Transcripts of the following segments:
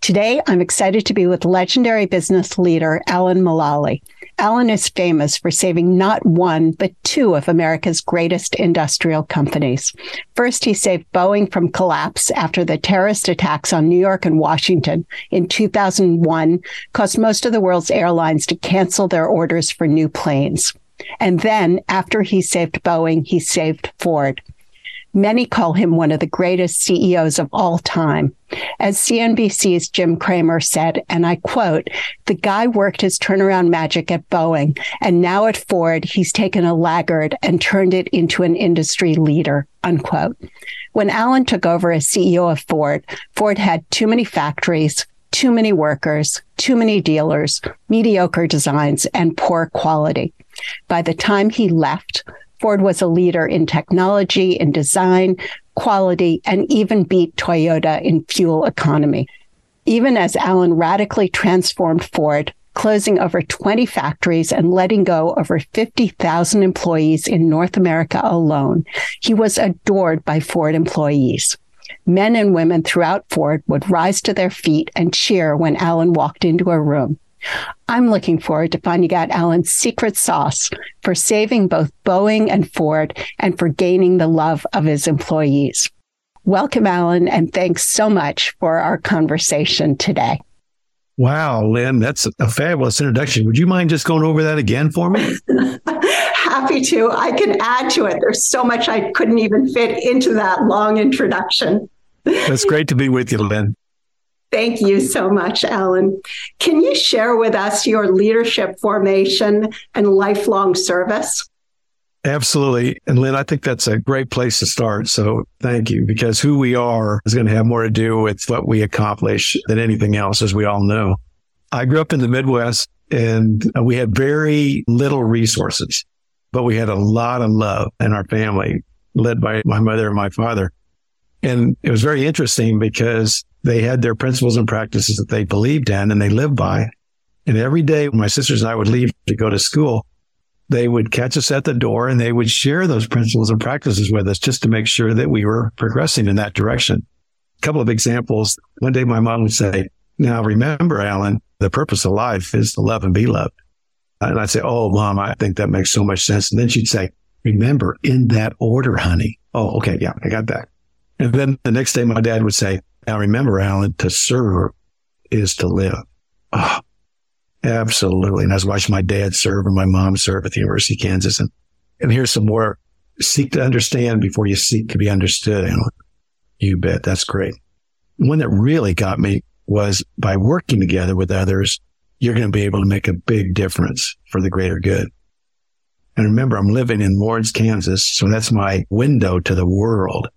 Today, I'm excited to be with legendary business leader Alan Mulally. Alan is famous for saving not one, but two of America's greatest industrial companies. First, he saved Boeing from collapse after the terrorist attacks on New York and Washington in 2001 caused most of the world's airlines to cancel their orders for new planes. And then, after he saved Boeing, he saved Ford. Many call him one of the greatest CEOs of all time. As CNBC's Jim Cramer said, and I quote, the guy worked his turnaround magic at Boeing, and now at Ford, he's taken a laggard and turned it into an industry leader, unquote. When Alan took over as CEO of Ford, Ford had too many factories, too many workers, too many dealers, mediocre designs, and poor quality. By the time he left, Ford was a leader in technology, in design, quality, and even beat Toyota in fuel economy. Even as Alan radically transformed Ford, closing over 20 factories and letting go over 50,000 employees in North America alone, he was adored by Ford employees. Men and women throughout Ford would rise to their feet and cheer when Alan walked into a room. I'm looking forward to finding out Alan's secret sauce for saving both Boeing and Ford and for gaining the love of his employees. Welcome, Alan, and thanks so much for our conversation today. Wow, Lynn, that's a fabulous introduction. Would you mind just going over that again for me? Happy to. I can add to it. There's so much I couldn't even fit into that long introduction. It's great to be with you, Lynn. Thank you so much, Alan. Can you share with us your leadership formation and lifelong service? Absolutely. And Lynn, I think that's a great place to start. So thank you because who we are is going to have more to do with what we accomplish than anything else, as we all know. I grew up in the Midwest and we had very little resources, but we had a lot of love in our family led by my mother and my father. And it was very interesting because they had their principles and practices that they believed in and they lived by. And every day when my sisters and I would leave to go to school, they would catch us at the door and they would share those principles and practices with us just to make sure that we were progressing in that direction. A couple of examples. One day my mom would say, now remember, Alan, the purpose of life is to love and be loved. And I'd say, Oh, mom, I think that makes so much sense. And then she'd say, remember in that order, honey. Oh, okay. Yeah, I got that. And then the next day my dad would say, now remember, Alan, to serve is to live. Oh, absolutely. And I was watching my dad serve and my mom serve at the University of Kansas. And, and here's some more seek to understand before you seek to be understood, Alan. You bet. That's great. One that really got me was by working together with others, you're going to be able to make a big difference for the greater good. And remember, I'm living in Lawrence, Kansas. So that's my window to the world.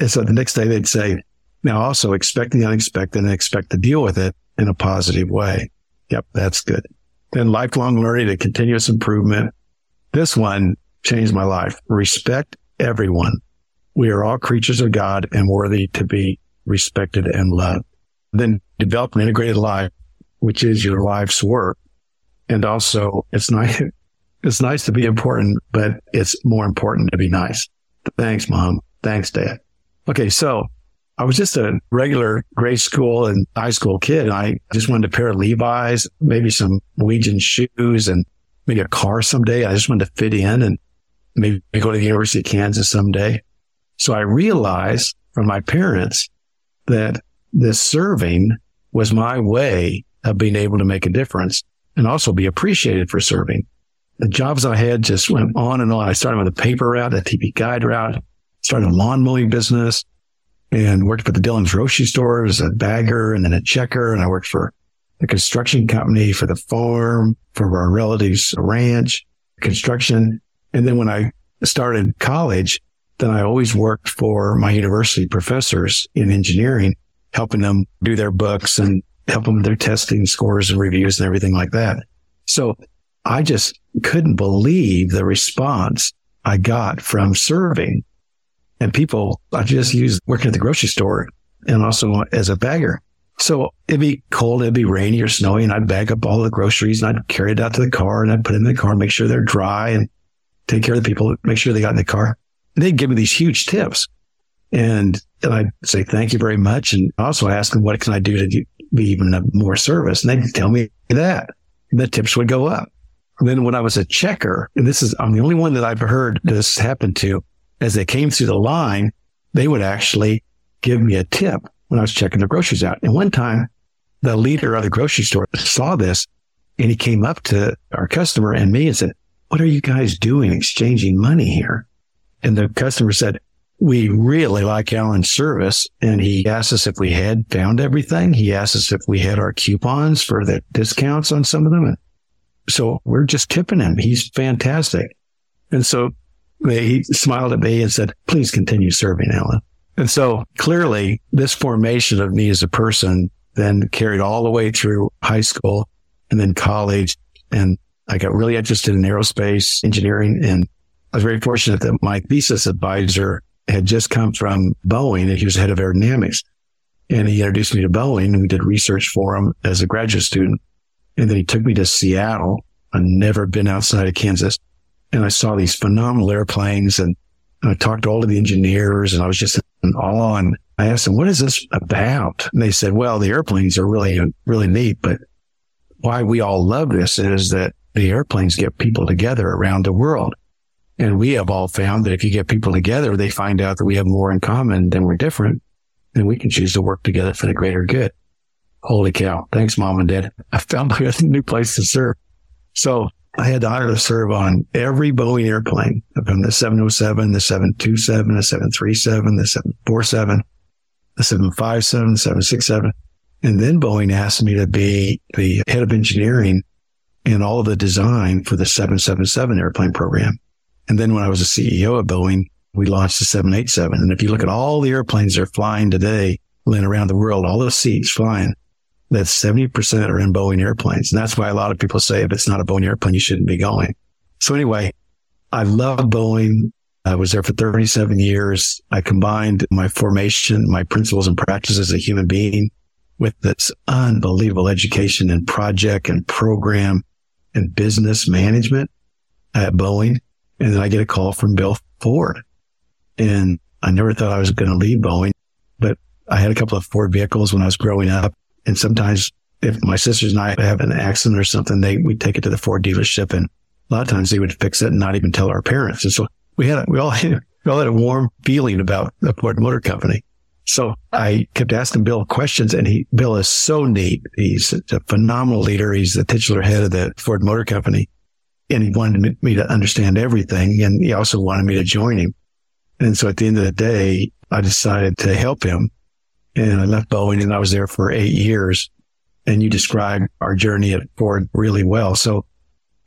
And so the next day they'd say, now also expect the unexpected and expect to deal with it in a positive way. Yep, that's good. Then lifelong learning and continuous improvement. This one changed my life. Respect everyone. We are all creatures of God and worthy to be respected and loved. Then develop an integrated life, which is your life's work. And also it's nice. It's nice to be important, but it's more important to be nice. Thanks, mom. Thanks, dad. Okay. So I was just a regular grade school and high school kid. I just wanted a pair of Levi's, maybe some Norwegian shoes and maybe a car someday. I just wanted to fit in and maybe go to the University of Kansas someday. So I realized from my parents that this serving was my way of being able to make a difference and also be appreciated for serving. The jobs I had just went on and on. I started with a paper route, a TV guide route, started a lawn mowing business, and worked for the Dillon's grocery store as a bagger and then a checker. And I worked for the construction company for the farm, for our relatives' ranch, construction. And then when I started college, then I always worked for my university professors in engineering, helping them do their books and help them with their testing scores and reviews and everything like that. So I just couldn't believe the response I got from serving and people I just used working at the grocery store and also as a bagger. So it'd be cold, it'd be rainy or snowy, and I'd bag up all the groceries and I'd carry it out to the car and I'd put it in the car, make sure they're dry and take care of the people, make sure they got in the car. And they'd give me these huge tips. And, and I'd say, thank you very much. And also ask them, what can I do to be even more service? And they'd tell me that. And the tips would go up. And then when I was a checker, and this is, I'm the only one that I've heard this happen to, as they came through the line, they would actually give me a tip when I was checking the groceries out. And one time, the leader of the grocery store saw this and he came up to our customer and me and said, what are you guys doing exchanging money here? And the customer said, we really like Alan's service. And he asked us if we had found everything. He asked us if we had our coupons for the discounts on some of them. And so we're just tipping him. He's fantastic. And so he smiled at me and said, please continue serving Alan. And so clearly this formation of me as a person then carried all the way through high school and then college. And I got really interested in aerospace engineering. And I was very fortunate that my thesis advisor had just come from Boeing and he was head of aerodynamics. And he introduced me to Boeing and we did research for him as a graduate student. And then he took me to Seattle. I'd never been outside of Kansas. And I saw these phenomenal airplanes and I talked to all of the engineers and I was just in awe. And I asked them, what is this about? And they said, well, the airplanes are really, really neat, but why we all love this is that the airplanes get people together around the world. And we have all found that if you get people together, they find out that we have more in common than we're different. And we can choose to work together for the greater good. Holy cow. Thanks, mom and dad. I found a new place to serve. So I had the honor to serve on every Boeing airplane from the 707, the 727, the 737, the 747, the 757, the 767. And then Boeing asked me to be the head of engineering and all of the design for the 777 airplane program. And then when I was a CEO of Boeing, we launched the 787. And if you look at all the airplanes that are flying today, Lynn, around the world, all those seats flying, that 70% are in Boeing airplanes. And that's why a lot of people say if it's not a Boeing airplane, you shouldn't be going. So anyway, I love Boeing. I was there for 37 years. I combined my formation, my principles and practices as a human being with this unbelievable education and project and program and business management at Boeing. And then I get a call from Bill Ford. And I never thought I was going to leave Boeing, but I had a couple of Ford vehicles when I was growing up and sometimes if my sisters and I have an accident or something, they, we take it to the Ford dealership and a lot of times they would fix it and not even tell our parents. And so we had, a, we all, had, we all had a warm feeling about the Ford Motor Company. So I kept asking Bill questions and he, Bill is so neat. He's a phenomenal leader. He's the titular head of the Ford Motor Company and he wanted me to understand everything. And he also wanted me to join him. And so at the end of the day, I decided to help him and I left Boeing and I was there for eight years. And you described our journey at Ford really well. So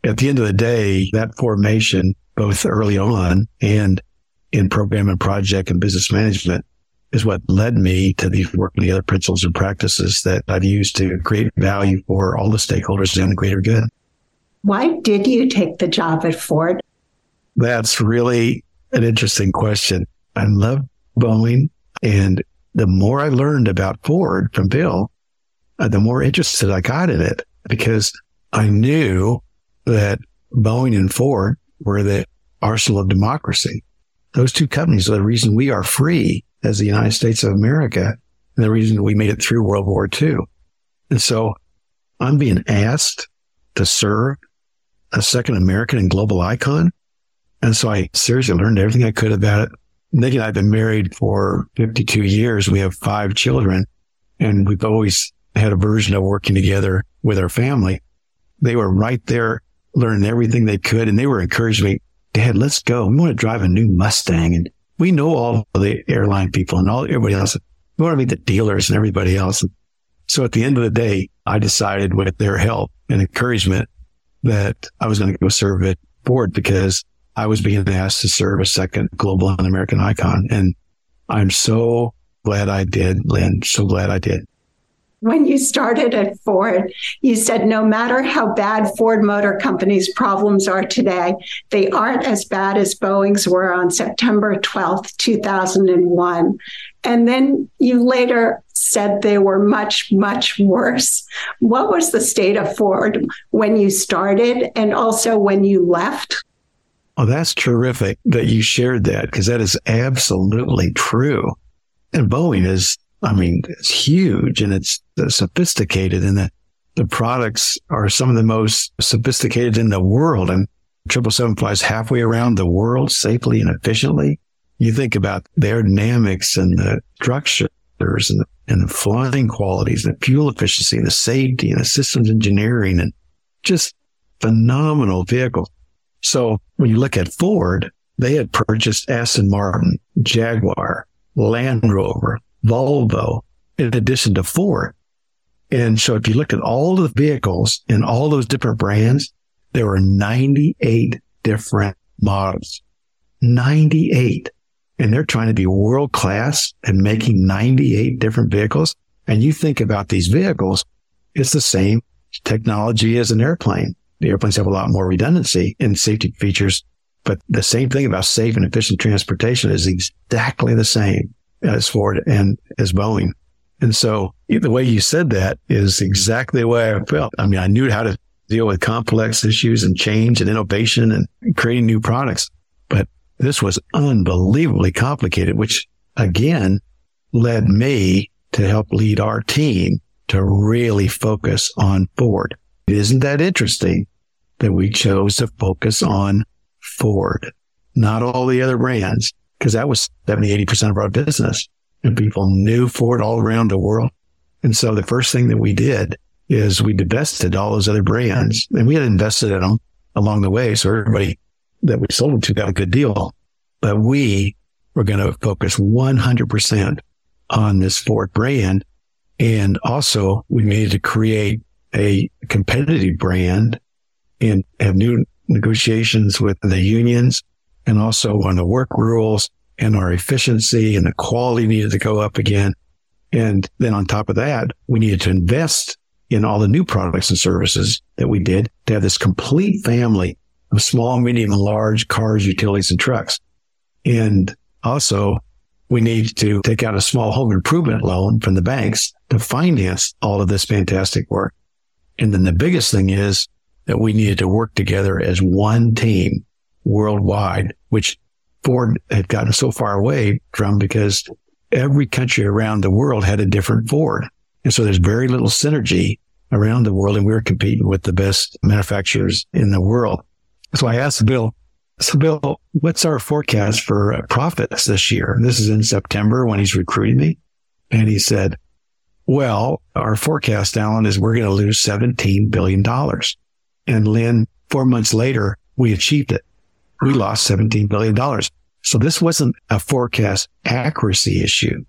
at the end of the day, that formation, both early on and in program and project and business management is what led me to these working other principles and practices that I've used to create value for all the stakeholders and the greater good. Why did you take the job at Ford? That's really an interesting question. I love Boeing and the more I learned about Ford from Bill, uh, the more interested I got in it because I knew that Boeing and Ford were the arsenal of democracy. Those two companies are the reason we are free as the United States of America and the reason we made it through World War II. And so I'm being asked to serve a second American and global icon. And so I seriously learned everything I could about it. Nick and I have been married for 52 years. We have five children and we've always had a version of working together with our family. They were right there learning everything they could and they were encouraging me, Dad, let's go. We want to drive a new Mustang. And we know all the airline people and all everybody else. We want to meet the dealers and everybody else. So at the end of the day, I decided with their help and encouragement that I was going to go serve at Ford because I was being asked to serve a second global and American icon. And I'm so glad I did, Lynn. So glad I did. when you started at Ford, you said no matter how bad Ford Motor Company's problems are today, they aren't as bad as Boeing's were on September 12th, 2001. And then you later said they were much, much worse. What was the state of Ford when you started and also when you left? Oh, that's terrific that you shared that because that is absolutely true. And Boeing is, I mean, it's huge and it's uh, sophisticated and the, the products are some of the most sophisticated in the world. And 777 flies halfway around the world safely and efficiently. You think about the aerodynamics and the structures and the, and the flying qualities, the fuel efficiency, the safety and the systems engineering and just phenomenal vehicles. So when you look at Ford, they had purchased Aston Martin, Jaguar, Land Rover, Volvo, in addition to Ford. And so if you look at all the vehicles in all those different brands, there were 98 different models. 98. And they're trying to be world class and making 98 different vehicles. And you think about these vehicles, it's the same technology as an airplane. The airplanes have a lot more redundancy and safety features, but the same thing about safe and efficient transportation is exactly the same as Ford and as Boeing. And so the way you said that is exactly the way I felt. I mean, I knew how to deal with complex issues and change and innovation and creating new products, but this was unbelievably complicated, which again led me to help lead our team to really focus on Ford. Isn't that interesting that we chose to focus on Ford, not all the other brands, because that was 70, 80% of our business. And people knew Ford all around the world. And so the first thing that we did is we divested all those other brands and we had invested in them along the way. So everybody that we sold them to got a good deal, but we were going to focus 100% on this Ford brand. And also we needed to create a competitive brand and have new negotiations with the unions and also on the work rules and our efficiency and the quality needed to go up again. And then on top of that, we needed to invest in all the new products and services that we did to have this complete family of small, medium, and large cars, utilities, and trucks. And also we need to take out a small home improvement loan from the banks to finance all of this fantastic work. And then the biggest thing is that we needed to work together as one team worldwide, which Ford had gotten so far away from because every country around the world had a different Ford. And so there's very little synergy around the world. And we were competing with the best manufacturers in the world. So I asked Bill, so Bill, what's our forecast for profits this year? This is in September when he's recruiting me. And he said, well, our forecast, Alan, is we're going to lose $17 billion. And Lynn, four months later, we achieved it. We lost $17 billion. So this wasn't a forecast accuracy issue.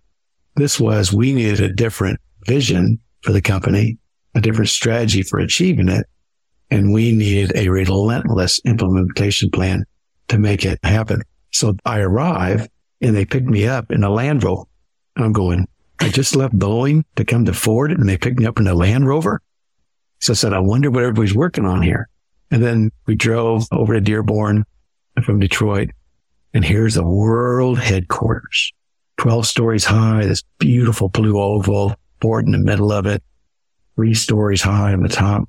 This was we needed a different vision for the company, a different strategy for achieving it. And we needed a relentless implementation plan to make it happen. So I arrive and they picked me up in a Land Rover. I'm going, I just left Boeing to come to Ford and they picked me up in a Land Rover. So I said, I wonder what everybody's working on here. And then we drove over to Dearborn from Detroit. And here's the world headquarters, 12 stories high, this beautiful blue oval, Ford in the middle of it, three stories high on the top.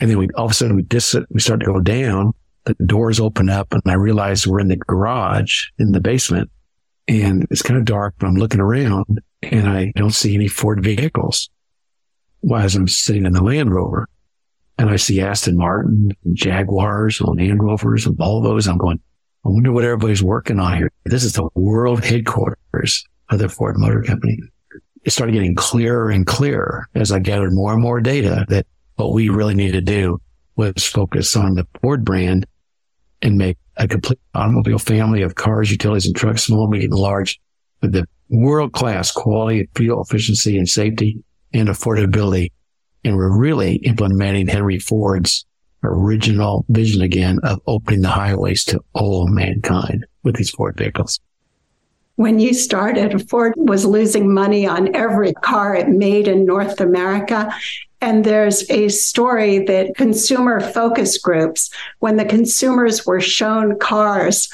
And then we, all of a sudden we dis, we start to go down. The doors open up and I realize we're in the garage in the basement and it's kind of dark, but I'm looking around and I don't see any Ford vehicles as I'm sitting in the Land Rover and I see Aston Martin, Jaguars, and Land Rovers, and Volvos. I'm going, I wonder what everybody's working on here. This is the world headquarters of the Ford Motor Company. It started getting clearer and clearer as I gathered more and more data that what we really needed to do was focus on the Ford brand and make a complete automobile family of cars, utilities, and trucks, small, medium, large, with the world class quality, fuel efficiency, and safety and affordability. And we're really implementing Henry Ford's original vision again of opening the highways to all mankind with these Ford vehicles. When you started, Ford was losing money on every car it made in North America. And there's a story that consumer focus groups, when the consumers were shown cars,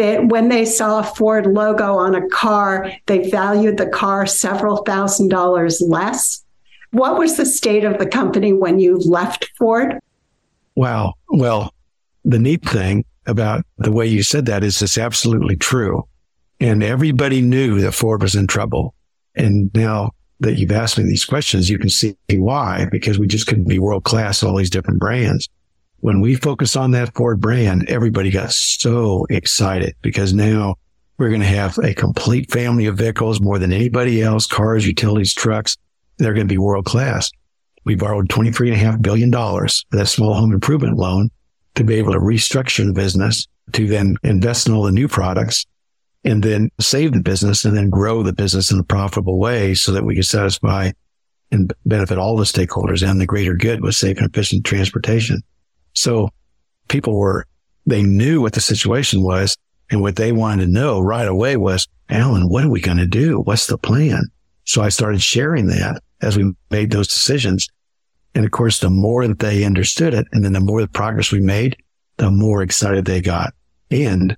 that when they saw a Ford logo on a car, they valued the car several thousand dollars less. What was the state of the company when you left Ford? Wow. Well, the neat thing about the way you said that is it's absolutely true. And everybody knew that Ford was in trouble. And now that you've asked me these questions, you can see why, because we just couldn't be world class, all these different brands. When we focus on that Ford brand, everybody got so excited because now we're going to have a complete family of vehicles more than anybody else, cars, utilities, trucks. They're going to be world class. We borrowed $23.5 billion for that small home improvement loan to be able to restructure the business to then invest in all the new products and then save the business and then grow the business in a profitable way so that we can satisfy and benefit all the stakeholders and the greater good with safe and efficient transportation. So people were, they knew what the situation was and what they wanted to know right away was, Alan, what are we going to do? What's the plan? So I started sharing that as we made those decisions. And of course, the more that they understood it and then the more the progress we made, the more excited they got. And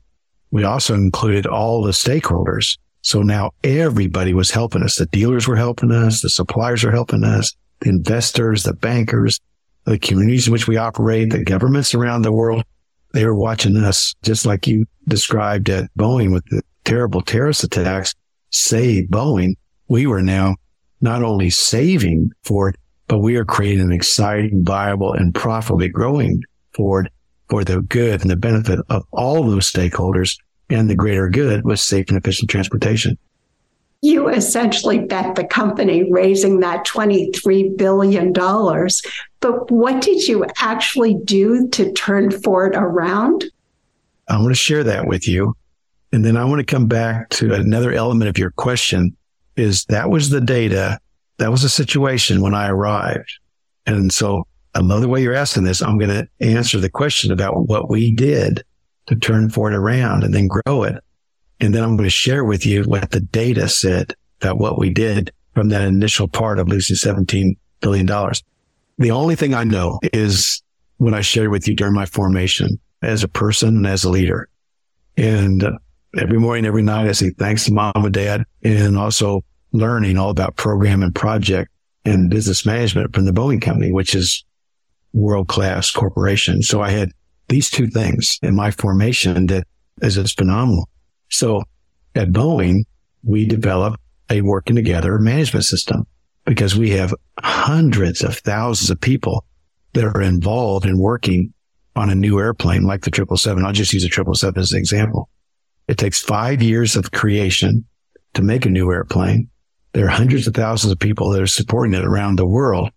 we also included all the stakeholders. So now everybody was helping us. The dealers were helping us. The suppliers are helping us. The investors, the bankers, the communities in which we operate, the governments around the world. They were watching us just like you described at Boeing with the terrible terrorist attacks save Boeing. We were now not only saving Ford, but we are creating an exciting, viable and profitably growing Ford for the good and the benefit of all those stakeholders and the greater good with safe and efficient transportation. You essentially bet the company raising that $23 billion. But what did you actually do to turn Ford around? I want to share that with you. And then I want to come back to another element of your question is that was the data. That was the situation when I arrived. And so I love the way you're asking this. I'm going to answer the question about what we did to turn Ford around and then grow it. And then I'm going to share with you what the data said about what we did from that initial part of losing $17 billion. The only thing I know is what I shared with you during my formation as a person and as a leader. And uh, every morning, every night, I say thanks to mom and dad and also learning all about program and project and business management from the Boeing company, which is world class corporation. So I had these two things in my formation that is just phenomenal. So at Boeing, we develop a working together management system because we have hundreds of thousands of people that are involved in working on a new airplane like the 777. I'll just use a 777 as an example. It takes five years of creation to make a new airplane. There are hundreds of thousands of people that are supporting it around the world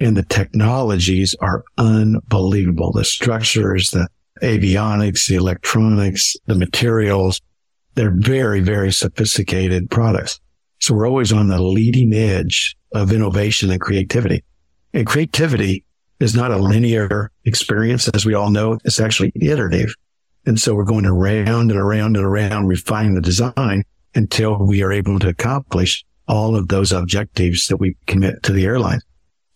and the technologies are unbelievable. The structures, the avionics, the electronics, the materials, they're very, very sophisticated products. So we're always on the leading edge of innovation and creativity. And creativity is not a linear experience, as we all know. It's actually iterative. And so we're going around and around and around, refining the design until we are able to accomplish all of those objectives that we commit to the airline.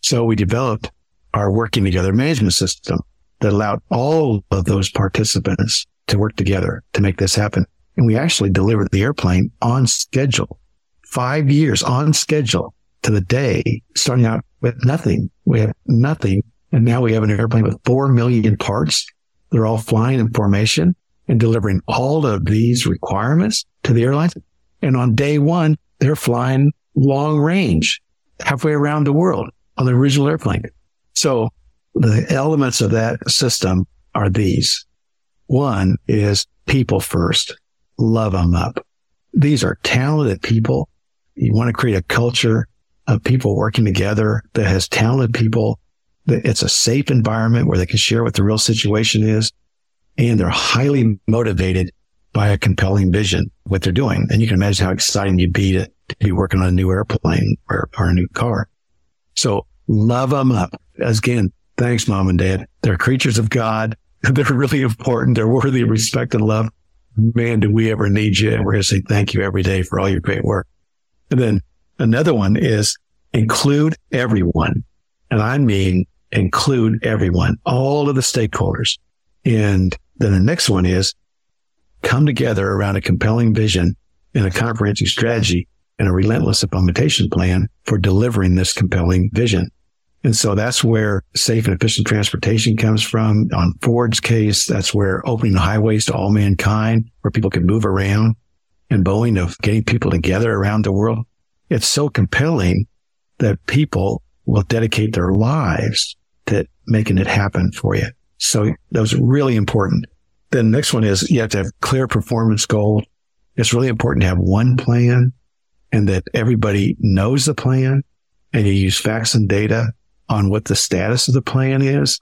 So we developed our working together management system that allowed all of those participants to work together to make this happen. And we actually delivered the airplane on schedule, five years on schedule to the day, starting out with nothing. We have nothing. And now we have an airplane with 4 million parts. They're all flying in formation and delivering all of these requirements to the airlines. And on day one, they're flying long range halfway around the world on the original airplane. So the elements of that system are these. One is people first. Love them up. These are talented people. You want to create a culture of people working together that has talented people. That it's a safe environment where they can share what the real situation is. And they're highly motivated by a compelling vision, what they're doing. And you can imagine how exciting you'd be to, to be working on a new airplane or, or a new car. So love them up. Again, thanks, mom and dad. They're creatures of God. They're really important. They're worthy of respect and love. Man, do we ever need you? And we're going to say thank you every day for all your great work. And then another one is include everyone. And I mean, include everyone, all of the stakeholders. And then the next one is come together around a compelling vision and a comprehensive strategy and a relentless implementation plan for delivering this compelling vision. And so that's where safe and efficient transportation comes from. On Ford's case, that's where opening the highways to all mankind, where people can move around and Boeing of getting people together around the world. It's so compelling that people will dedicate their lives to making it happen for you. So those are really important. Then the next one is you have to have clear performance goals. It's really important to have one plan and that everybody knows the plan and you use facts and data on what the status of the plan is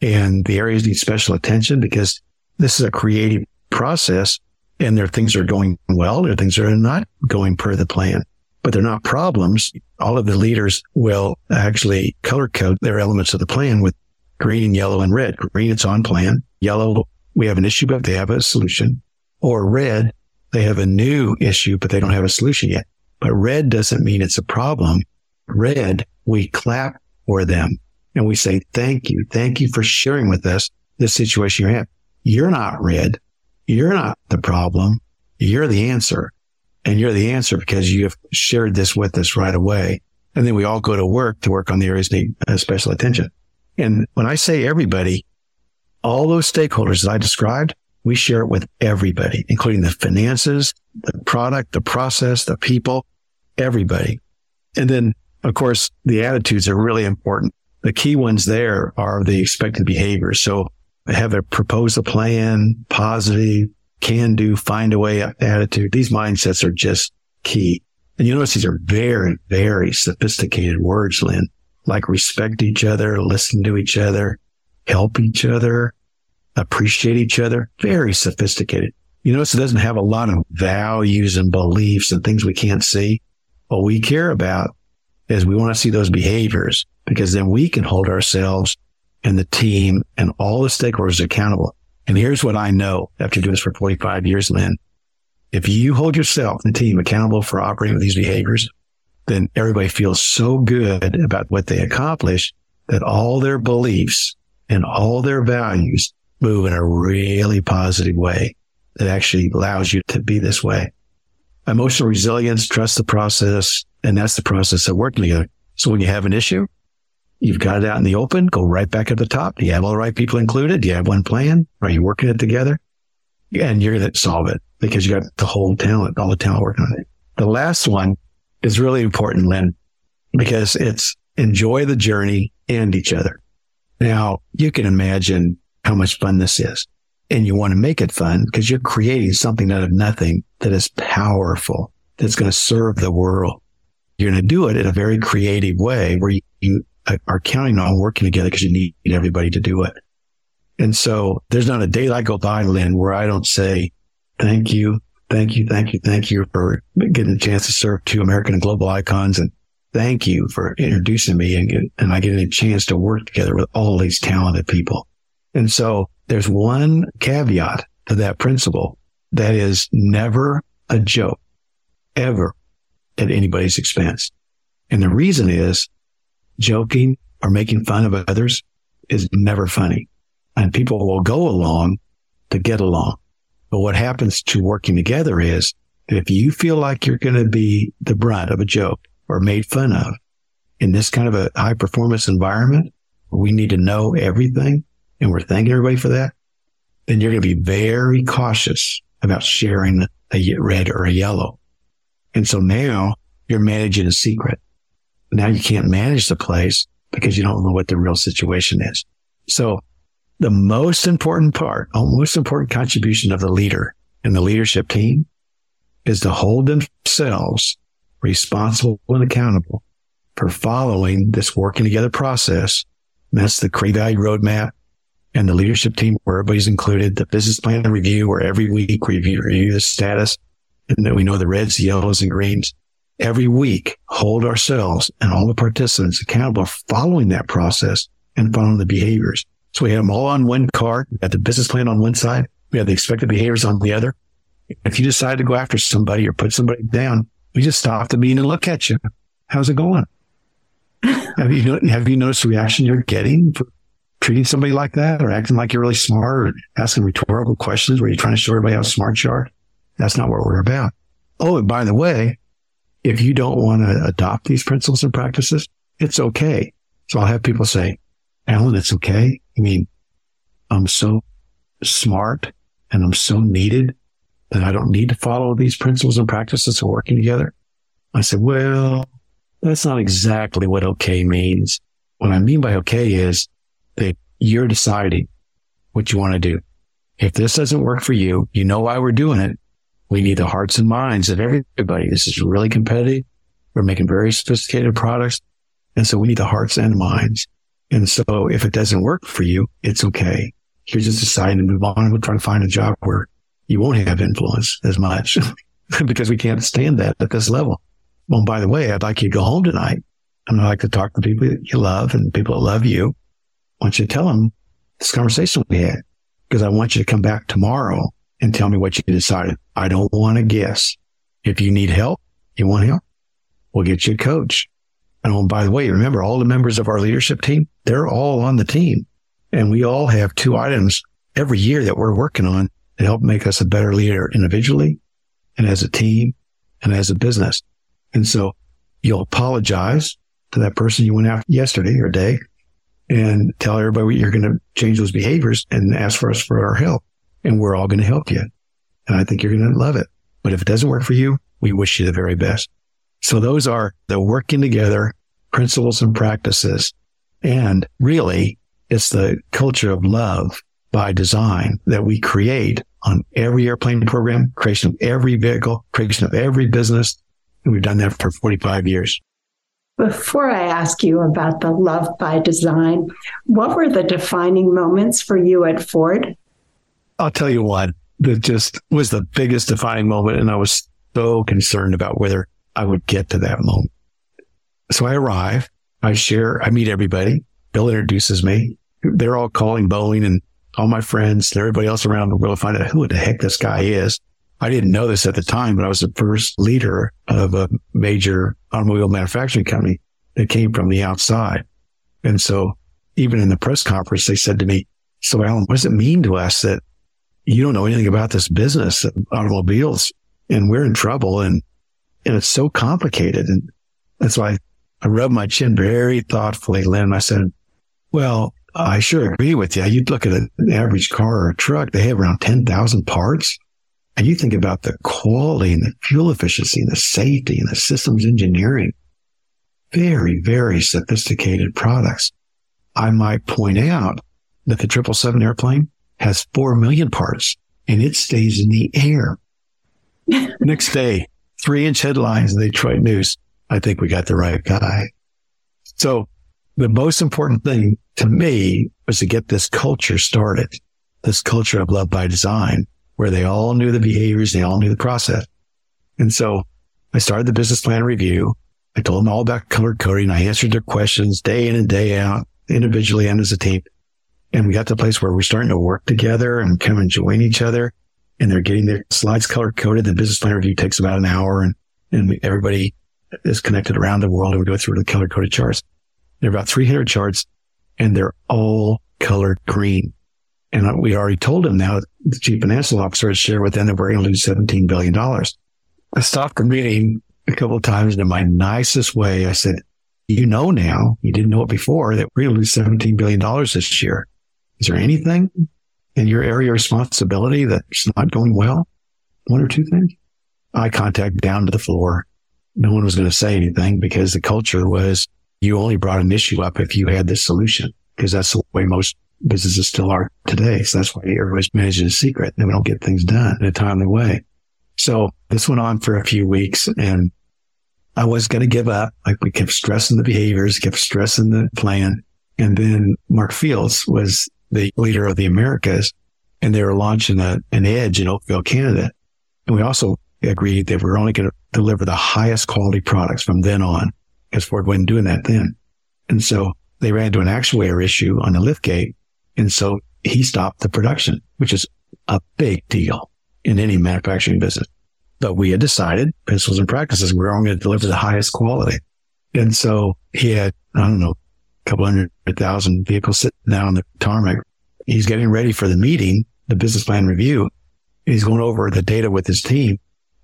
and the areas need special attention because this is a creative process and there things are going well, there things are not going per the plan, but they're not problems. All of the leaders will actually color code their elements of the plan with green, yellow, and red. Green, it's on plan. Yellow, we have an issue, but they have a solution. Or red, they have a new issue, but they don't have a solution yet. But red doesn't mean it's a problem. Red, we clap for them and we say, thank you. Thank you for sharing with us this situation you're in. You're not red. You're not the problem. You're the answer. And you're the answer because you have shared this with us right away. And then we all go to work to work on the areas need uh, special attention. And when I say everybody, all those stakeholders that I described, we share it with everybody, including the finances, the product, the process, the people, everybody. And then, of course, the attitudes are really important. The key ones there are the expected behaviors. So have a propose a plan, positive, can do, find a way attitude. These mindsets are just key. And you notice these are very, very sophisticated words, Lynn, like respect each other, listen to each other, help each other, appreciate each other. Very sophisticated. You notice it doesn't have a lot of values and beliefs and things we can't see. What we care about is we want to see those behaviors because then we can hold ourselves and the team and all the stakeholders accountable. And here's what I know after doing this for 45 years, Lynn. If you hold yourself and the team accountable for operating with these behaviors, then everybody feels so good about what they accomplish that all their beliefs and all their values move in a really positive way that actually allows you to be this way. Emotional resilience, trust the process, and that's the process of working together. So when you have an issue, You've got it out in the open. Go right back at the top. Do you have all the right people included? Do you have one plan? Are you working it together? And you're going to solve it because you got the whole talent, all the talent working on it. The last one is really important, Lynn, because it's enjoy the journey and each other. Now you can imagine how much fun this is and you want to make it fun because you're creating something out of nothing that is powerful, that's going to serve the world. You're going to do it in a very creative way where you, you uh, are counting on working together because you need everybody to do it. And so there's not a day I go by, Lynn, where I don't say, thank you, thank you, thank you, thank you for getting a chance to serve two American and global icons. And thank you for introducing me and, get, and I get a chance to work together with all these talented people. And so there's one caveat to that principle that is never a joke ever at anybody's expense. And the reason is joking or making fun of others is never funny. And people will go along to get along. But what happens to working together is that if you feel like you're going to be the brunt of a joke or made fun of in this kind of a high performance environment, we need to know everything and we're thanking everybody for that, then you're going to be very cautious about sharing a red or a yellow. And so now you're managing a secret now you can't manage the place because you don't know what the real situation is. So the most important part, the most important contribution of the leader and the leadership team is to hold themselves responsible and accountable for following this working together process. And that's the creating value roadmap and the leadership team where everybody's included, the business plan review where every week we review the status and then we know the reds, yellows and greens every week hold ourselves and all the participants accountable for following that process and following the behaviors. So we have them all on one card. We have the business plan on one side. We have the expected behaviors on the other. If you decide to go after somebody or put somebody down, we just stop the meeting and look at you. How's it going? have you have you noticed the reaction you're getting for treating somebody like that or acting like you're really smart or asking rhetorical questions where you're trying to show everybody how smart you are? That's not what we're about. Oh, and by the way, if you don't want to adopt these principles and practices, it's okay. So I'll have people say, Alan, it's okay. I mean, I'm so smart and I'm so needed that I don't need to follow these principles and practices of working together. I said, well, that's not exactly what okay means. What I mean by okay is that you're deciding what you want to do. If this doesn't work for you, you know why we're doing it. We need the hearts and minds of everybody. This is really competitive. We're making very sophisticated products. And so we need the hearts and minds. And so if it doesn't work for you, it's okay. You're just deciding to move on. And we'll try to find a job where you won't have influence as much because we can't stand that at this level. Well, by the way, I'd like you to go home tonight. And I'd like to talk to the people that you love and people that love you. I want you to tell them this conversation we had because I want you to come back tomorrow and tell me what you decided. I don't want to guess. If you need help, you want help, we'll get you a coach. And oh, by the way, remember all the members of our leadership team, they're all on the team. And we all have two items every year that we're working on to help make us a better leader individually and as a team and as a business. And so you'll apologize to that person you went after yesterday or day and tell everybody you're going to change those behaviors and ask for us for our help. And we're all going to help you. And I think you're going to love it. But if it doesn't work for you, we wish you the very best. So those are the working together principles and practices. And really, it's the culture of love by design that we create on every airplane program, creation of every vehicle, creation of every business. And we've done that for 45 years. Before I ask you about the love by design, what were the defining moments for you at Ford? I'll tell you one that just was the biggest defining moment. And I was so concerned about whether I would get to that moment. So I arrive, I share, I meet everybody. Bill introduces me. They're all calling Boeing and all my friends and everybody else around the world find out who the heck this guy is. I didn't know this at the time, but I was the first leader of a major automobile manufacturing company that came from the outside. And so even in the press conference, they said to me, so Alan, what does it mean to us that you don't know anything about this business automobiles and we're in trouble and, and it's so complicated. And that's why I rubbed my chin very thoughtfully, Lynn. I said, well, I sure agree with you. You'd look at an average car or a truck, they have around 10,000 parts. And you think about the quality and the fuel efficiency and the safety and the systems engineering. Very, very sophisticated products. I might point out that the 777 airplane has 4 million parts and it stays in the air. Next day, three inch headlines in the Detroit News. I think we got the right guy. So the most important thing to me was to get this culture started, this culture of love by design, where they all knew the behaviors, they all knew the process. And so I started the business plan review. I told them all about color coding. I answered their questions day in and day out, individually and as a team. And we got to a place where we're starting to work together and kind of enjoying each other. And they're getting their slides color coded. The business plan review takes about an hour and, and everybody is connected around the world and we go through the color coded charts. There are about 300 charts and they're all colored green. And we already told him now the chief financial officer has shared with them that we're going to lose $17 billion. I stopped the meeting a couple of times and in my nicest way. I said, you know now, you didn't know it before that we're going to lose $17 billion this year. Is there anything in your area of responsibility that's not going well? One or two things? Eye contact down to the floor. No one was going to say anything because the culture was you only brought an issue up if you had the solution because that's the way most businesses still are today. So that's why everybody's managing a secret and we don't get things done in a timely way. So this went on for a few weeks and I was going to give up. Like we kept stressing the behaviors, kept stressing the plan. And then Mark Fields was the leader of the Americas and they were launching a, an edge in Oakville, Canada. And we also agreed that we are only going to deliver the highest quality products from then on because Ford wasn't doing that then. And so they ran into an actuator issue on the lift gate. And so he stopped the production, which is a big deal. in any manufacturing business. But we had decided principles and practices, we were only going to deliver the highest quality. And so he had, I don't know, couple hundred thousand vehicles sitting down on the tarmac. He's getting ready for the meeting, the business plan review. He's going over the data with his team.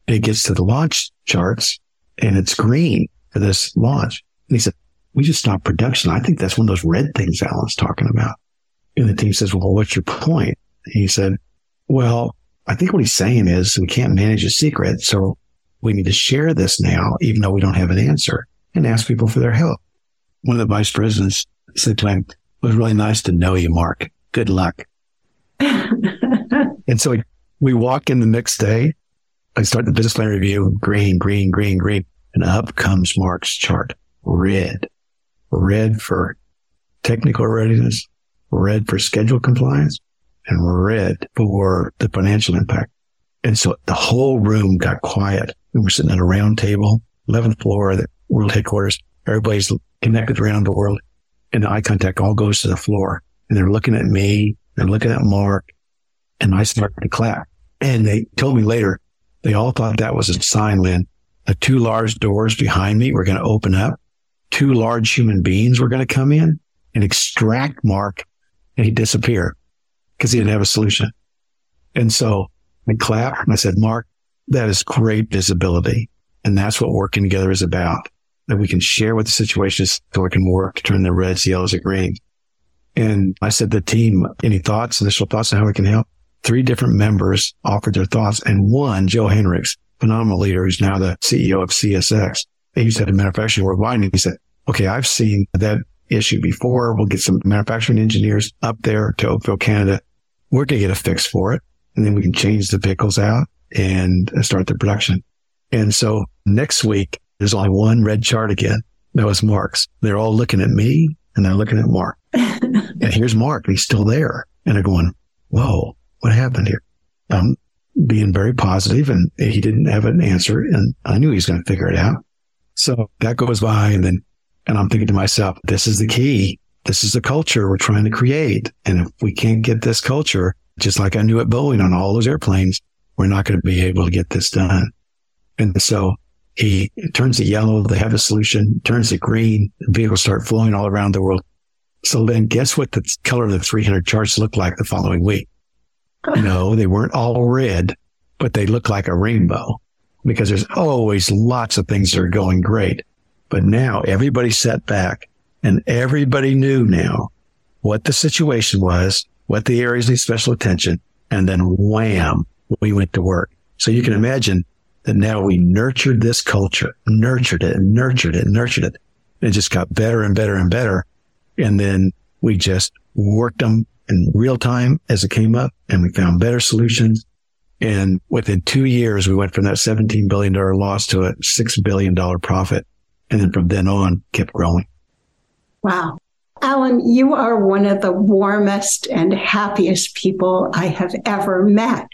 It gets to the launch charts and it's green for this launch. And he said, we just stopped production. I think that's one of those red things Alan's talking about. And the team says, well, what's your point? he said, well, I think what he's saying is we can't manage a secret. So we need to share this now, even though we don't have an answer and ask people for their help. One of the vice presidents said to him, it was really nice to know you, Mark. Good luck. and so we, we walk in the next day. I start the business plan review, green, green, green, green. And up comes Mark's chart, red, red for technical readiness, red for schedule compliance, and red for the financial impact. And so the whole room got quiet. We were sitting at a round table, 11th floor of the world headquarters. Everybody's connected around the world and the eye contact all goes to the floor and they're looking at me. They're looking at Mark and I started to clap. And they told me later, they all thought that was a sign, Lynn. The two large doors behind me were going to open up. Two large human beings were going to come in and extract Mark and he'd disappear because he didn't have a solution. And so I clapped and I said, Mark, that is great visibility. And that's what working together is about, that we can share what the situation is so we can work to turn the reds, yellows, and greens. And I said, the team, any thoughts, initial thoughts on how we can help? Three different members offered their thoughts and one, Joe Hinrichs, phenomenal leader who's now the CEO of CSX. He used to manufacturing worldwide. And he said, okay, I've seen that issue before. We'll get some manufacturing engineers up there to Oakville, Canada. We're going to get a fix for it. And then we can change the vehicles out and start the production. And so next week, there's only one red chart again. That was Mark's. They're all looking at me and they're looking at Mark. and here's Mark. He's still there. And they're going, whoa, what happened here? I'm being very positive and he didn't have an answer. And I knew he was going to figure it out. So that goes by and then and I'm thinking to myself, this is the key. This is the culture we're trying to create. And if we can't get this culture, just like I knew at Boeing on all those airplanes, we're not going to be able to get this done. And so he turns it yellow. They have a solution, turns it green. The vehicles start flowing all around the world. So then guess what the color of the 300 charts looked like the following week? No, they weren't all red, but they look like a rainbow because there's always lots of things that are going great. But now everybody sat back and everybody knew now what the situation was, what the areas need special attention. And then wham, we went to work. So you can imagine that now we nurtured this culture, nurtured it and nurtured it and nurtured it. It just got better and better and better. And then we just worked them in real time as it came up and we found better solutions. And within two years, we went from that $17 billion loss to a $6 billion profit. And then from then on, kept growing. Wow. Alan, you are one of the warmest and happiest people I have ever met.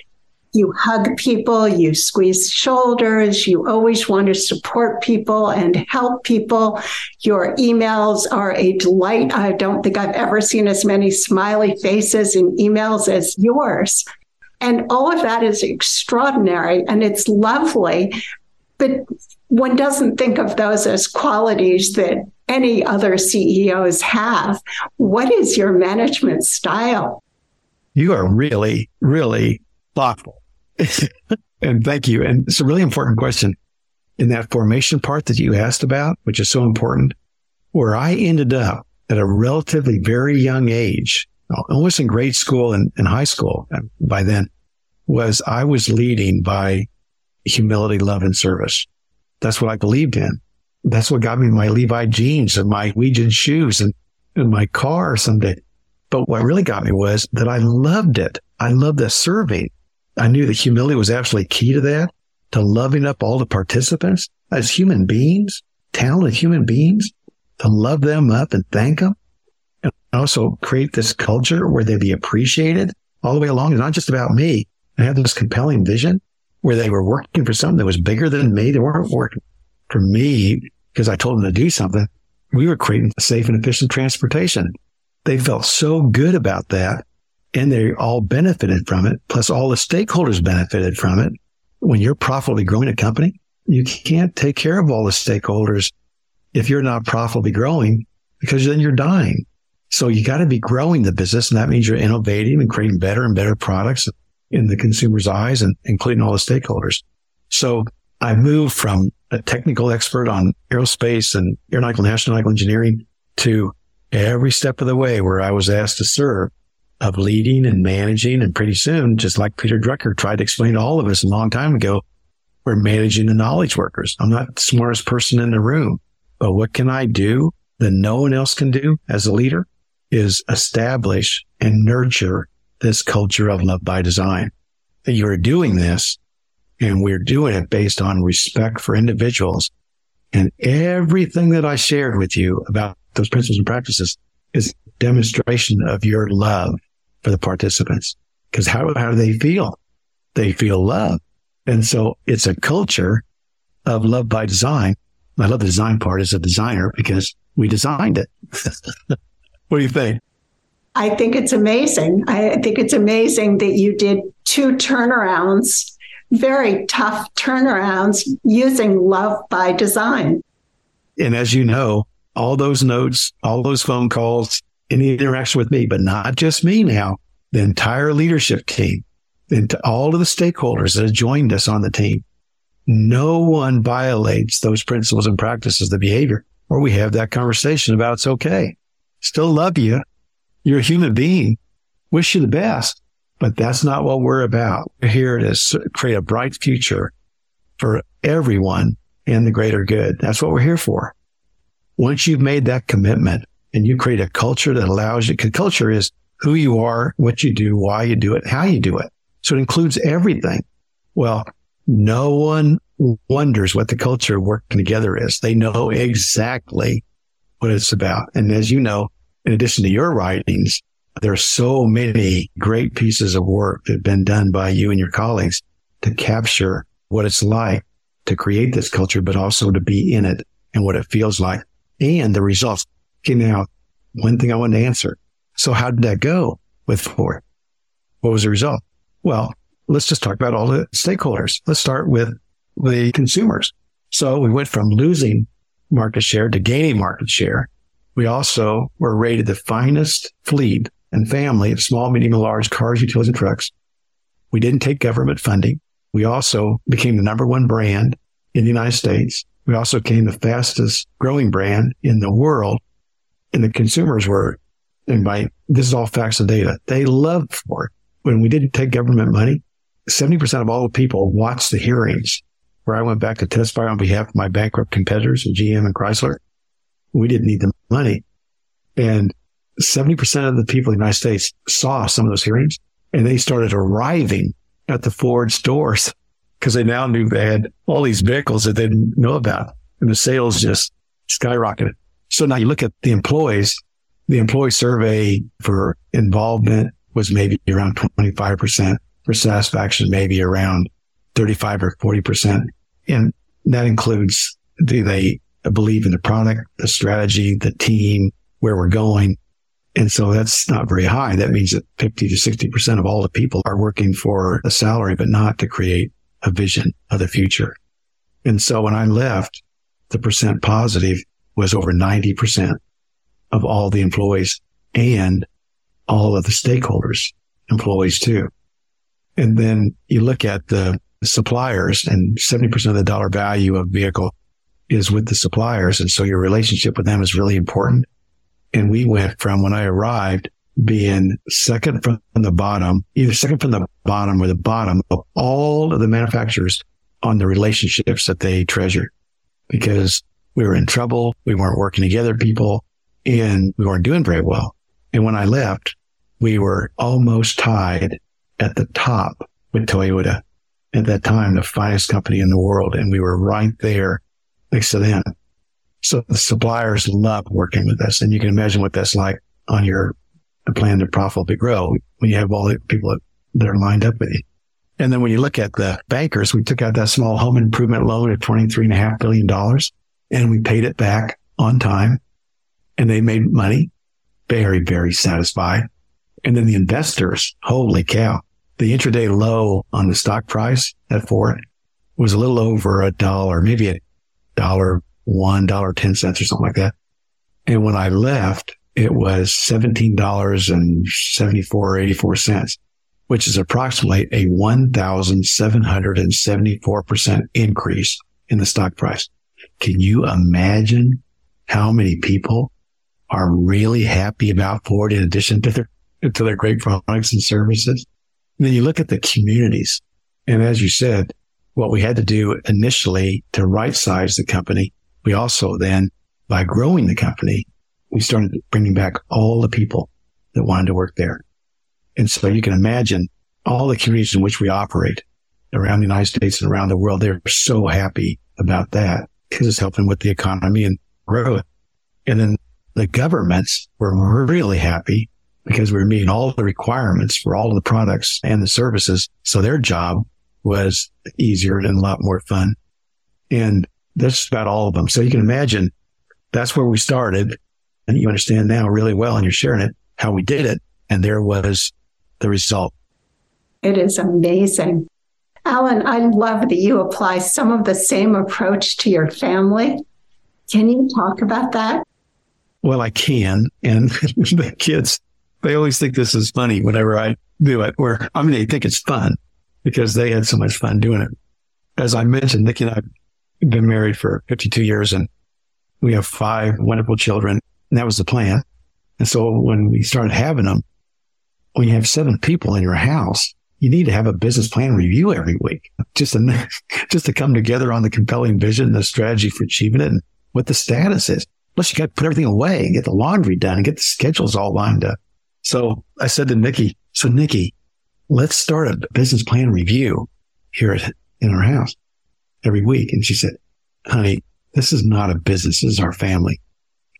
You hug people, you squeeze shoulders, you always want to support people and help people. Your emails are a delight. I don't think I've ever seen as many smiley faces in emails as yours. And all of that is extraordinary and it's lovely. But one doesn't think of those as qualities that any other CEOs have. What is your management style? You are really, really thoughtful. And thank you. And it's a really important question in that formation part that you asked about, which is so important, where I ended up at a relatively very young age, almost in grade school and, and high school by then, was I was leading by humility, love, and service. That's what I believed in. That's what got me my Levi jeans and my Norwegian shoes and, and my car someday. But what really got me was that I loved it. I loved the serving. I knew that humility was absolutely key to that, to loving up all the participants as human beings, talented human beings, to love them up and thank them. And also create this culture where they be appreciated all the way along. It's not just about me. I have this compelling vision where they were working for something that was bigger than me. They weren't working for me because I told them to do something. We were creating safe and efficient transportation. They felt so good about that. And they all benefited from it. Plus all the stakeholders benefited from it. When you're profitably growing a company, you can't take care of all the stakeholders if you're not profitably growing because then you're dying. So you got to be growing the business. And that means you're innovating and creating better and better products in the consumer's eyes and including all the stakeholders. So I moved from a technical expert on aerospace and aeronautical and astronautical engineering to every step of the way where I was asked to serve of leading and managing. And pretty soon, just like Peter Drucker tried to explain to all of us a long time ago, we're managing the knowledge workers. I'm not the smartest person in the room, but what can I do that no one else can do as a leader is establish and nurture this culture of love by design. That you're doing this and we're doing it based on respect for individuals. And everything that I shared with you about those principles and practices is demonstration of your love for the participants. Cause how, how do they feel? They feel love. And so it's a culture of love by design. I love the design part as a designer because we designed it. what do you think? I think it's amazing. I think it's amazing that you did two turnarounds, very tough turnarounds using love by design. And as you know, all those notes, all those phone calls, any interaction with me, but not just me now, the entire leadership team, and all of the stakeholders that have joined us on the team. No one violates those principles and practices, the behavior, or we have that conversation about it's okay. Still love you. You're a human being. Wish you the best, but that's not what we're about. We're here to create a bright future for everyone and the greater good. That's what we're here for. Once you've made that commitment and you create a culture that allows you, because culture is who you are, what you do, why you do it, how you do it. So it includes everything. Well, no one wonders what the culture working together is. They know exactly what it's about. And as you know, in addition to your writings, there are so many great pieces of work that have been done by you and your colleagues to capture what it's like to create this culture, but also to be in it and what it feels like and the results. Okay. Now, one thing I want to answer. So how did that go with Ford? What was the result? Well, let's just talk about all the stakeholders. Let's start with the consumers. So we went from losing market share to gaining market share. We also were rated the finest fleet and family of small, medium, and large cars, utilities, and trucks. We didn't take government funding. We also became the number one brand in the United States. We also became the fastest growing brand in the world. And the consumers were, and by this is all facts and data, they loved Ford. When we didn't take government money, 70% of all the people watched the hearings where I went back to testify on behalf of my bankrupt competitors, GM and Chrysler. We didn't need the money. And 70% of the people in the United States saw some of those hearings and they started arriving at the Ford stores because they now knew they had all these vehicles that they didn't know about and the sales just skyrocketed. So now you look at the employees, the employee survey for involvement was maybe around 25% for satisfaction, maybe around 35 or 40%. And that includes do they believe in the product, the strategy, the team, where we're going. And so that's not very high. That means that 50 to 60% of all the people are working for a salary, but not to create a vision of the future. And so when I left, the percent positive was over 90% of all the employees and all of the stakeholders, employees too. And then you look at the suppliers and 70% of the dollar value of vehicle is with the suppliers. And so your relationship with them is really important. And we went from when I arrived being second from the bottom, either second from the bottom or the bottom of all of the manufacturers on the relationships that they treasure because we were in trouble. We weren't working together, people, and we weren't doing very well. And when I left, we were almost tied at the top with Toyota at that time, the finest company in the world. And we were right there next to them. So the suppliers love working with us. And you can imagine what that's like on your plan to profitably grow when you have all the people that are lined up with you. And then when you look at the bankers, we took out that small home improvement loan at $23.5 billion and we paid it back on time and they made money. Very, very satisfied. And then the investors, holy cow, the intraday low on the stock price at Ford was a little over a dollar, maybe a dollar one, dollar ten cents or something like that. And when I left, it was seventeen dollars and seventy four or eighty four cents, which is approximately a one thousand seven hundred and seventy four percent increase in the stock price. Can you imagine how many people are really happy about Ford in addition to their to their great products and services? And then you look at the communities. And as you said, what we had to do initially to right size the company, we also then, by growing the company, we started bringing back all the people that wanted to work there. And so you can imagine all the communities in which we operate around the United States and around the world. They're so happy about that it's helping with the economy and growth. And then the governments were really happy because we were meeting all the requirements for all of the products and the services. So their job was easier and a lot more fun. And that's about all of them. So you can imagine that's where we started. And you understand now really well, and you're sharing it, how we did it. And there was the result. It is amazing. Alan, I love that you apply some of the same approach to your family. Can you talk about that? Well, I can. And the kids, they always think this is funny whenever I do it, where I mean, they think it's fun because they had so much fun doing it. As I mentioned, Nikki and I have been married for 52 years and we have five wonderful children. And that was the plan. And so when we started having them, when you have seven people in your house, you need to have a business plan review every week just to, just to come together on the compelling vision, and the strategy for achieving it and what the status is. Plus you got to put everything away and get the laundry done and get the schedules all lined up. So I said to Nikki, so Nikki, let's start a business plan review here at, in our house every week. And she said, honey, this is not a business. This is our family.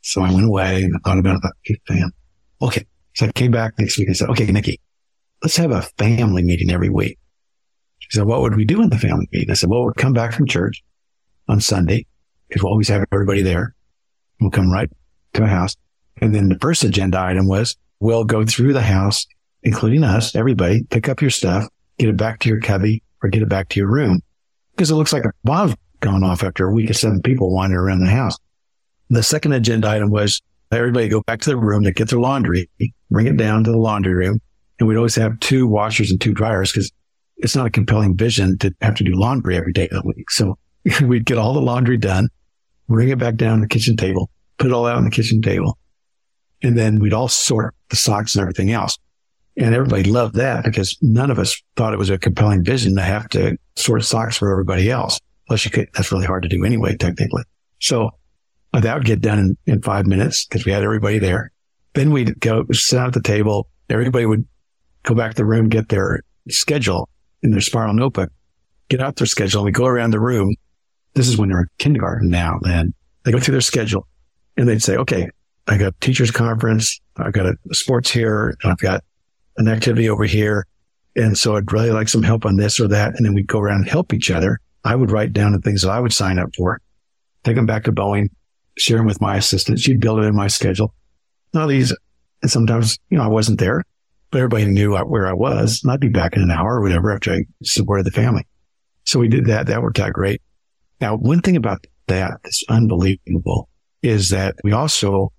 So I went away and I thought about it. fam. Okay. So I came back next week and said, okay, Nikki, let's have a family meeting every week. She said, what would we do in the family meeting? I said, well, we'll come back from church on Sunday because we'll always have everybody there. We'll come right to a house. And then the first agenda item was we'll go through the house including us, everybody, pick up your stuff, get it back to your cubby or get it back to your room because it looks like a bomb's gone off after a week of seven people wandering around the house. The second agenda item was everybody go back to their room to get their laundry, bring it down to the laundry room. And we'd always have two washers and two dryers because it's not a compelling vision to have to do laundry every day of the week. So we'd get all the laundry done, bring it back down to the kitchen table, put it all out on the kitchen table. And then we'd all sort the socks and everything else. And everybody loved that because none of us thought it was a compelling vision to have to sort socks for everybody else. Plus you could, that's really hard to do anyway, technically. So that would get done in, in five minutes because we had everybody there. Then we'd go sit at the table. Everybody would go back to the room, get their schedule in their spiral notebook, get out their schedule. And we go around the room. This is when they're in kindergarten now. Then they go through their schedule and they'd say, okay, I got teachers conference. I've got a sports here. I've got an activity over here. And so I'd really like some help on this or that. And then we'd go around and help each other. I would write down the things that I would sign up for, take them back to Boeing, share them with my assistant. She'd build it in my schedule. Now these, and sometimes, you know, I wasn't there, but everybody knew where I was and I'd be back in an hour or whatever after I supported the family. So we did that. That worked out great. Now, one thing about that that's unbelievable is that we also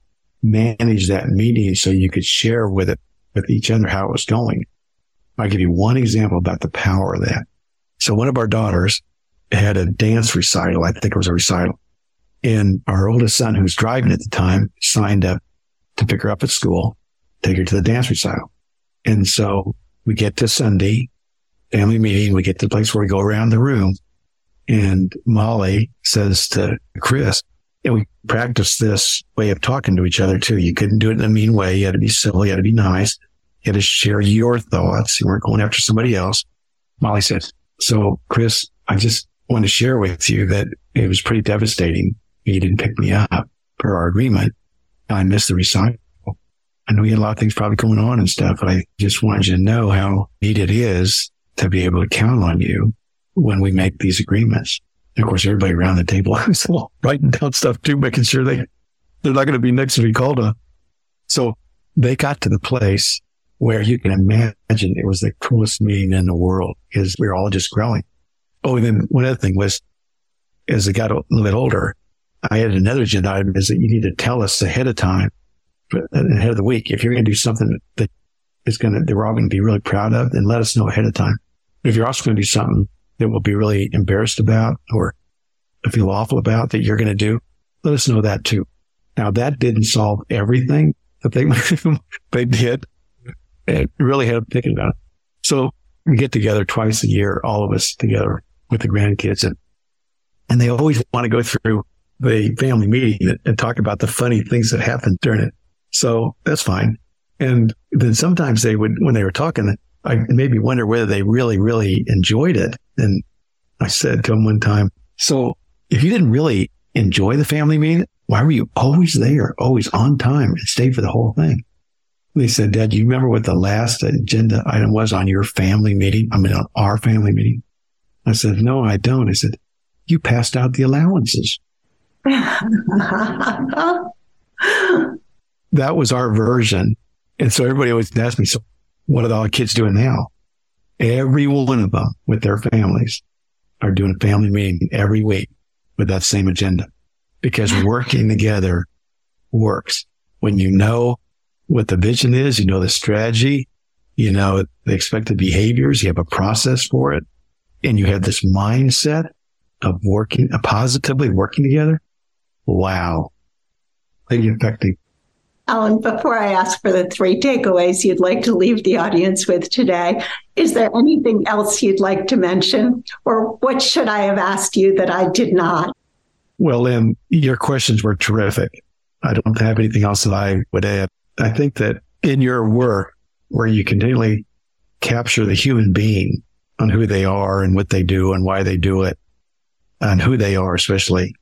managed that meeting so you could share with it with each other how it was going. I'll give you one example about the power of that. So one of our daughters had a dance recital. I think it was a recital. And our oldest son, who was driving at the time, signed up to pick her up at school, take her to the dance recital. And so we get to Sunday family meeting. We get to the place where we go around the room and Molly says to Chris, and we practiced this way of talking to each other too. You couldn't do it in a mean way. You had to be civil. You had to be nice. You had to share your thoughts. You weren't going after somebody else. Molly said, so Chris, I just want to share with you that it was pretty devastating. You didn't pick me up for our agreement. I missed the recital. I know you had a lot of things probably going on and stuff, but I just wanted you to know how neat it is to be able to count on you when we make these agreements. And of course, everybody around the table was writing down stuff too, making sure they, they're not going to be next to be called on. So they got to the place where you can imagine it was the coolest meeting in the world because we were all just growing. Oh, and then one other thing was as I got a little bit older, I had another agenda item is that you need to tell us ahead of time, ahead of the week, if you're going to do something that is going to, that we're all going to be really proud of, then let us know ahead of time. If you're also going to do something that we'll be really embarrassed about or feel awful about that you're going to do, let us know that too. Now that didn't solve everything that they, they did. It really had to think about it. So we get together twice a year, all of us together with the grandkids and, and they always want to go through the family meeting and talk about the funny things that happened during it. So that's fine. And then sometimes they would, when they were talking, I maybe wonder whether they really, really enjoyed it. And I said to them one time, so if you didn't really enjoy the family meeting, why were you always there, always on time and stayed for the whole thing? They said, Dad, you remember what the last agenda item was on your family meeting? I mean, on our family meeting. I said, no, I don't. I said, you passed out the allowances. that was our version. And so everybody always asked me, so what are all the kids doing now? Every one of them with their families are doing a family meeting every week with that same agenda because working together works. When you know what the vision is, you know the strategy, you know the expected behaviors, you have a process for it, and you have this mindset of working, uh, positively working together. Wow. Pretty effective. Oh, Alan, before I ask for the three takeaways you'd like to leave the audience with today, is there anything else you'd like to mention? Or what should I have asked you that I did not? Well, Lynn, your questions were terrific. I don't have anything else that I would add. I think that in your work, where you continually capture the human being on who they are and what they do and why they do it, and who they are, especially,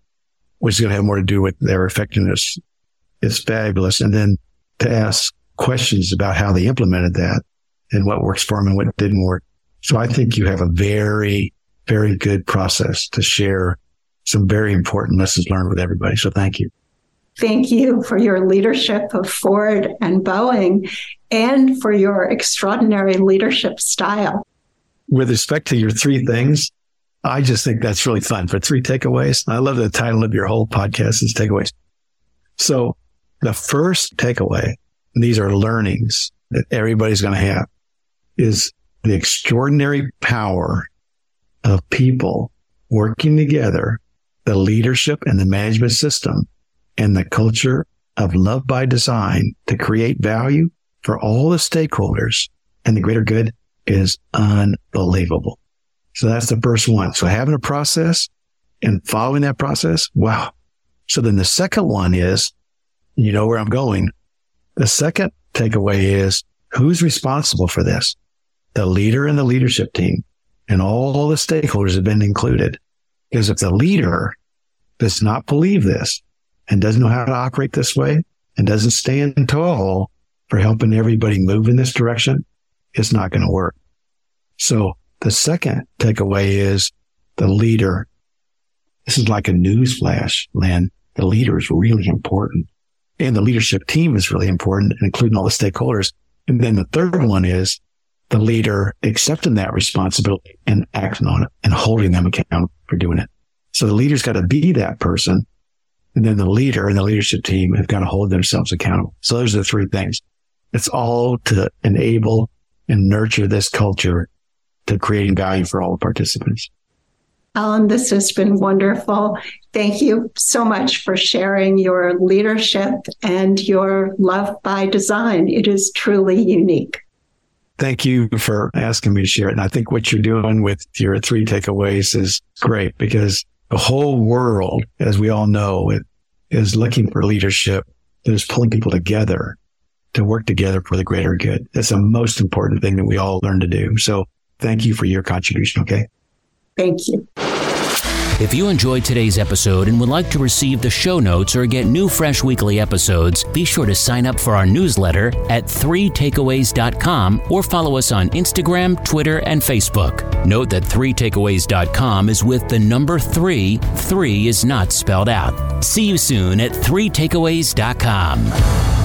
which is going to have more to do with their effectiveness. It's fabulous. And then to ask questions about how they implemented that and what works for them and what didn't work. So I think you have a very, very good process to share some very important lessons learned with everybody. So thank you. Thank you for your leadership of Ford and Boeing and for your extraordinary leadership style. With respect to your three things, I just think that's really fun for three takeaways. I love the title of your whole podcast is takeaways. So the first takeaway, these are learnings that everybody's going to have is the extraordinary power of people working together, the leadership and the management system and the culture of love by design to create value for all the stakeholders and the greater good is unbelievable. So that's the first one. So having a process and following that process. Wow. So then the second one is, you know where I'm going. The second takeaway is who's responsible for this? The leader and the leadership team and all the stakeholders have been included. Because if the leader does not believe this and doesn't know how to operate this way and doesn't stand tall for helping everybody move in this direction, it's not going to work. So the second takeaway is the leader. This is like a news flash, Lynn. The leader is really important. And the leadership team is really important, including all the stakeholders. And then the third one is the leader accepting that responsibility and acting on it and holding them accountable for doing it. So the leader's got to be that person. And then the leader and the leadership team have got to hold themselves accountable. So those are the three things. It's all to enable and nurture this culture to creating value for all the participants. Alan, this has been wonderful. Thank you so much for sharing your leadership and your love by design. It is truly unique. Thank you for asking me to share it. And I think what you're doing with your three takeaways is great because the whole world, as we all know, is looking for leadership that is pulling people together to work together for the greater good. That's the most important thing that we all learn to do. So thank you for your contribution. Okay. Thank you. If you enjoyed today's episode and would like to receive the show notes or get new fresh weekly episodes, be sure to sign up for our newsletter at 3takeaways.com or follow us on Instagram, Twitter, and Facebook. Note that 3takeaways.com is with the number 3. 3 is not spelled out. See you soon at 3takeaways.com.